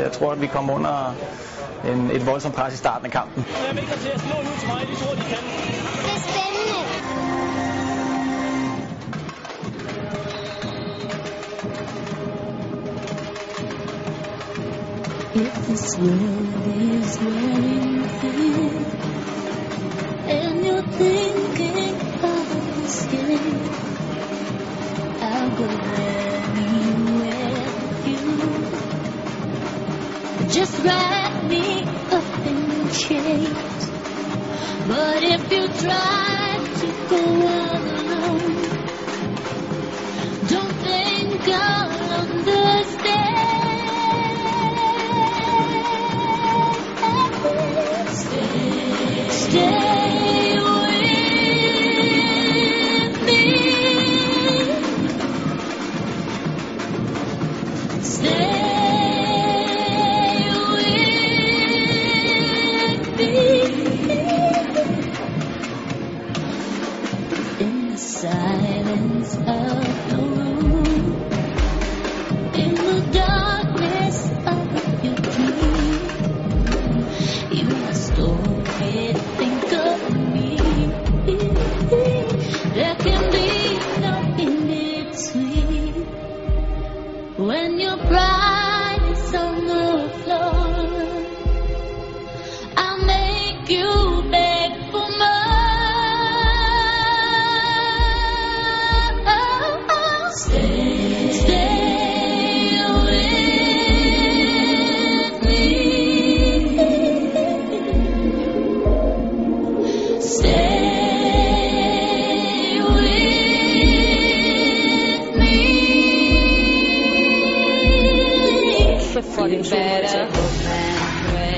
jeg tror, at vi kommer under en, et voldsomt pres i starten af kampen. Jeg vil til at slå ud til mig, de tror, de kan. Det er spændende. If this world is wearing thin Just wrap me up in chains. But if you try to go alone, don't think I'll understand. Stay, stay silence of the room, in the darkness of your dream, you must always think of me. There can be no in between when your pride is on the floor. fucking better.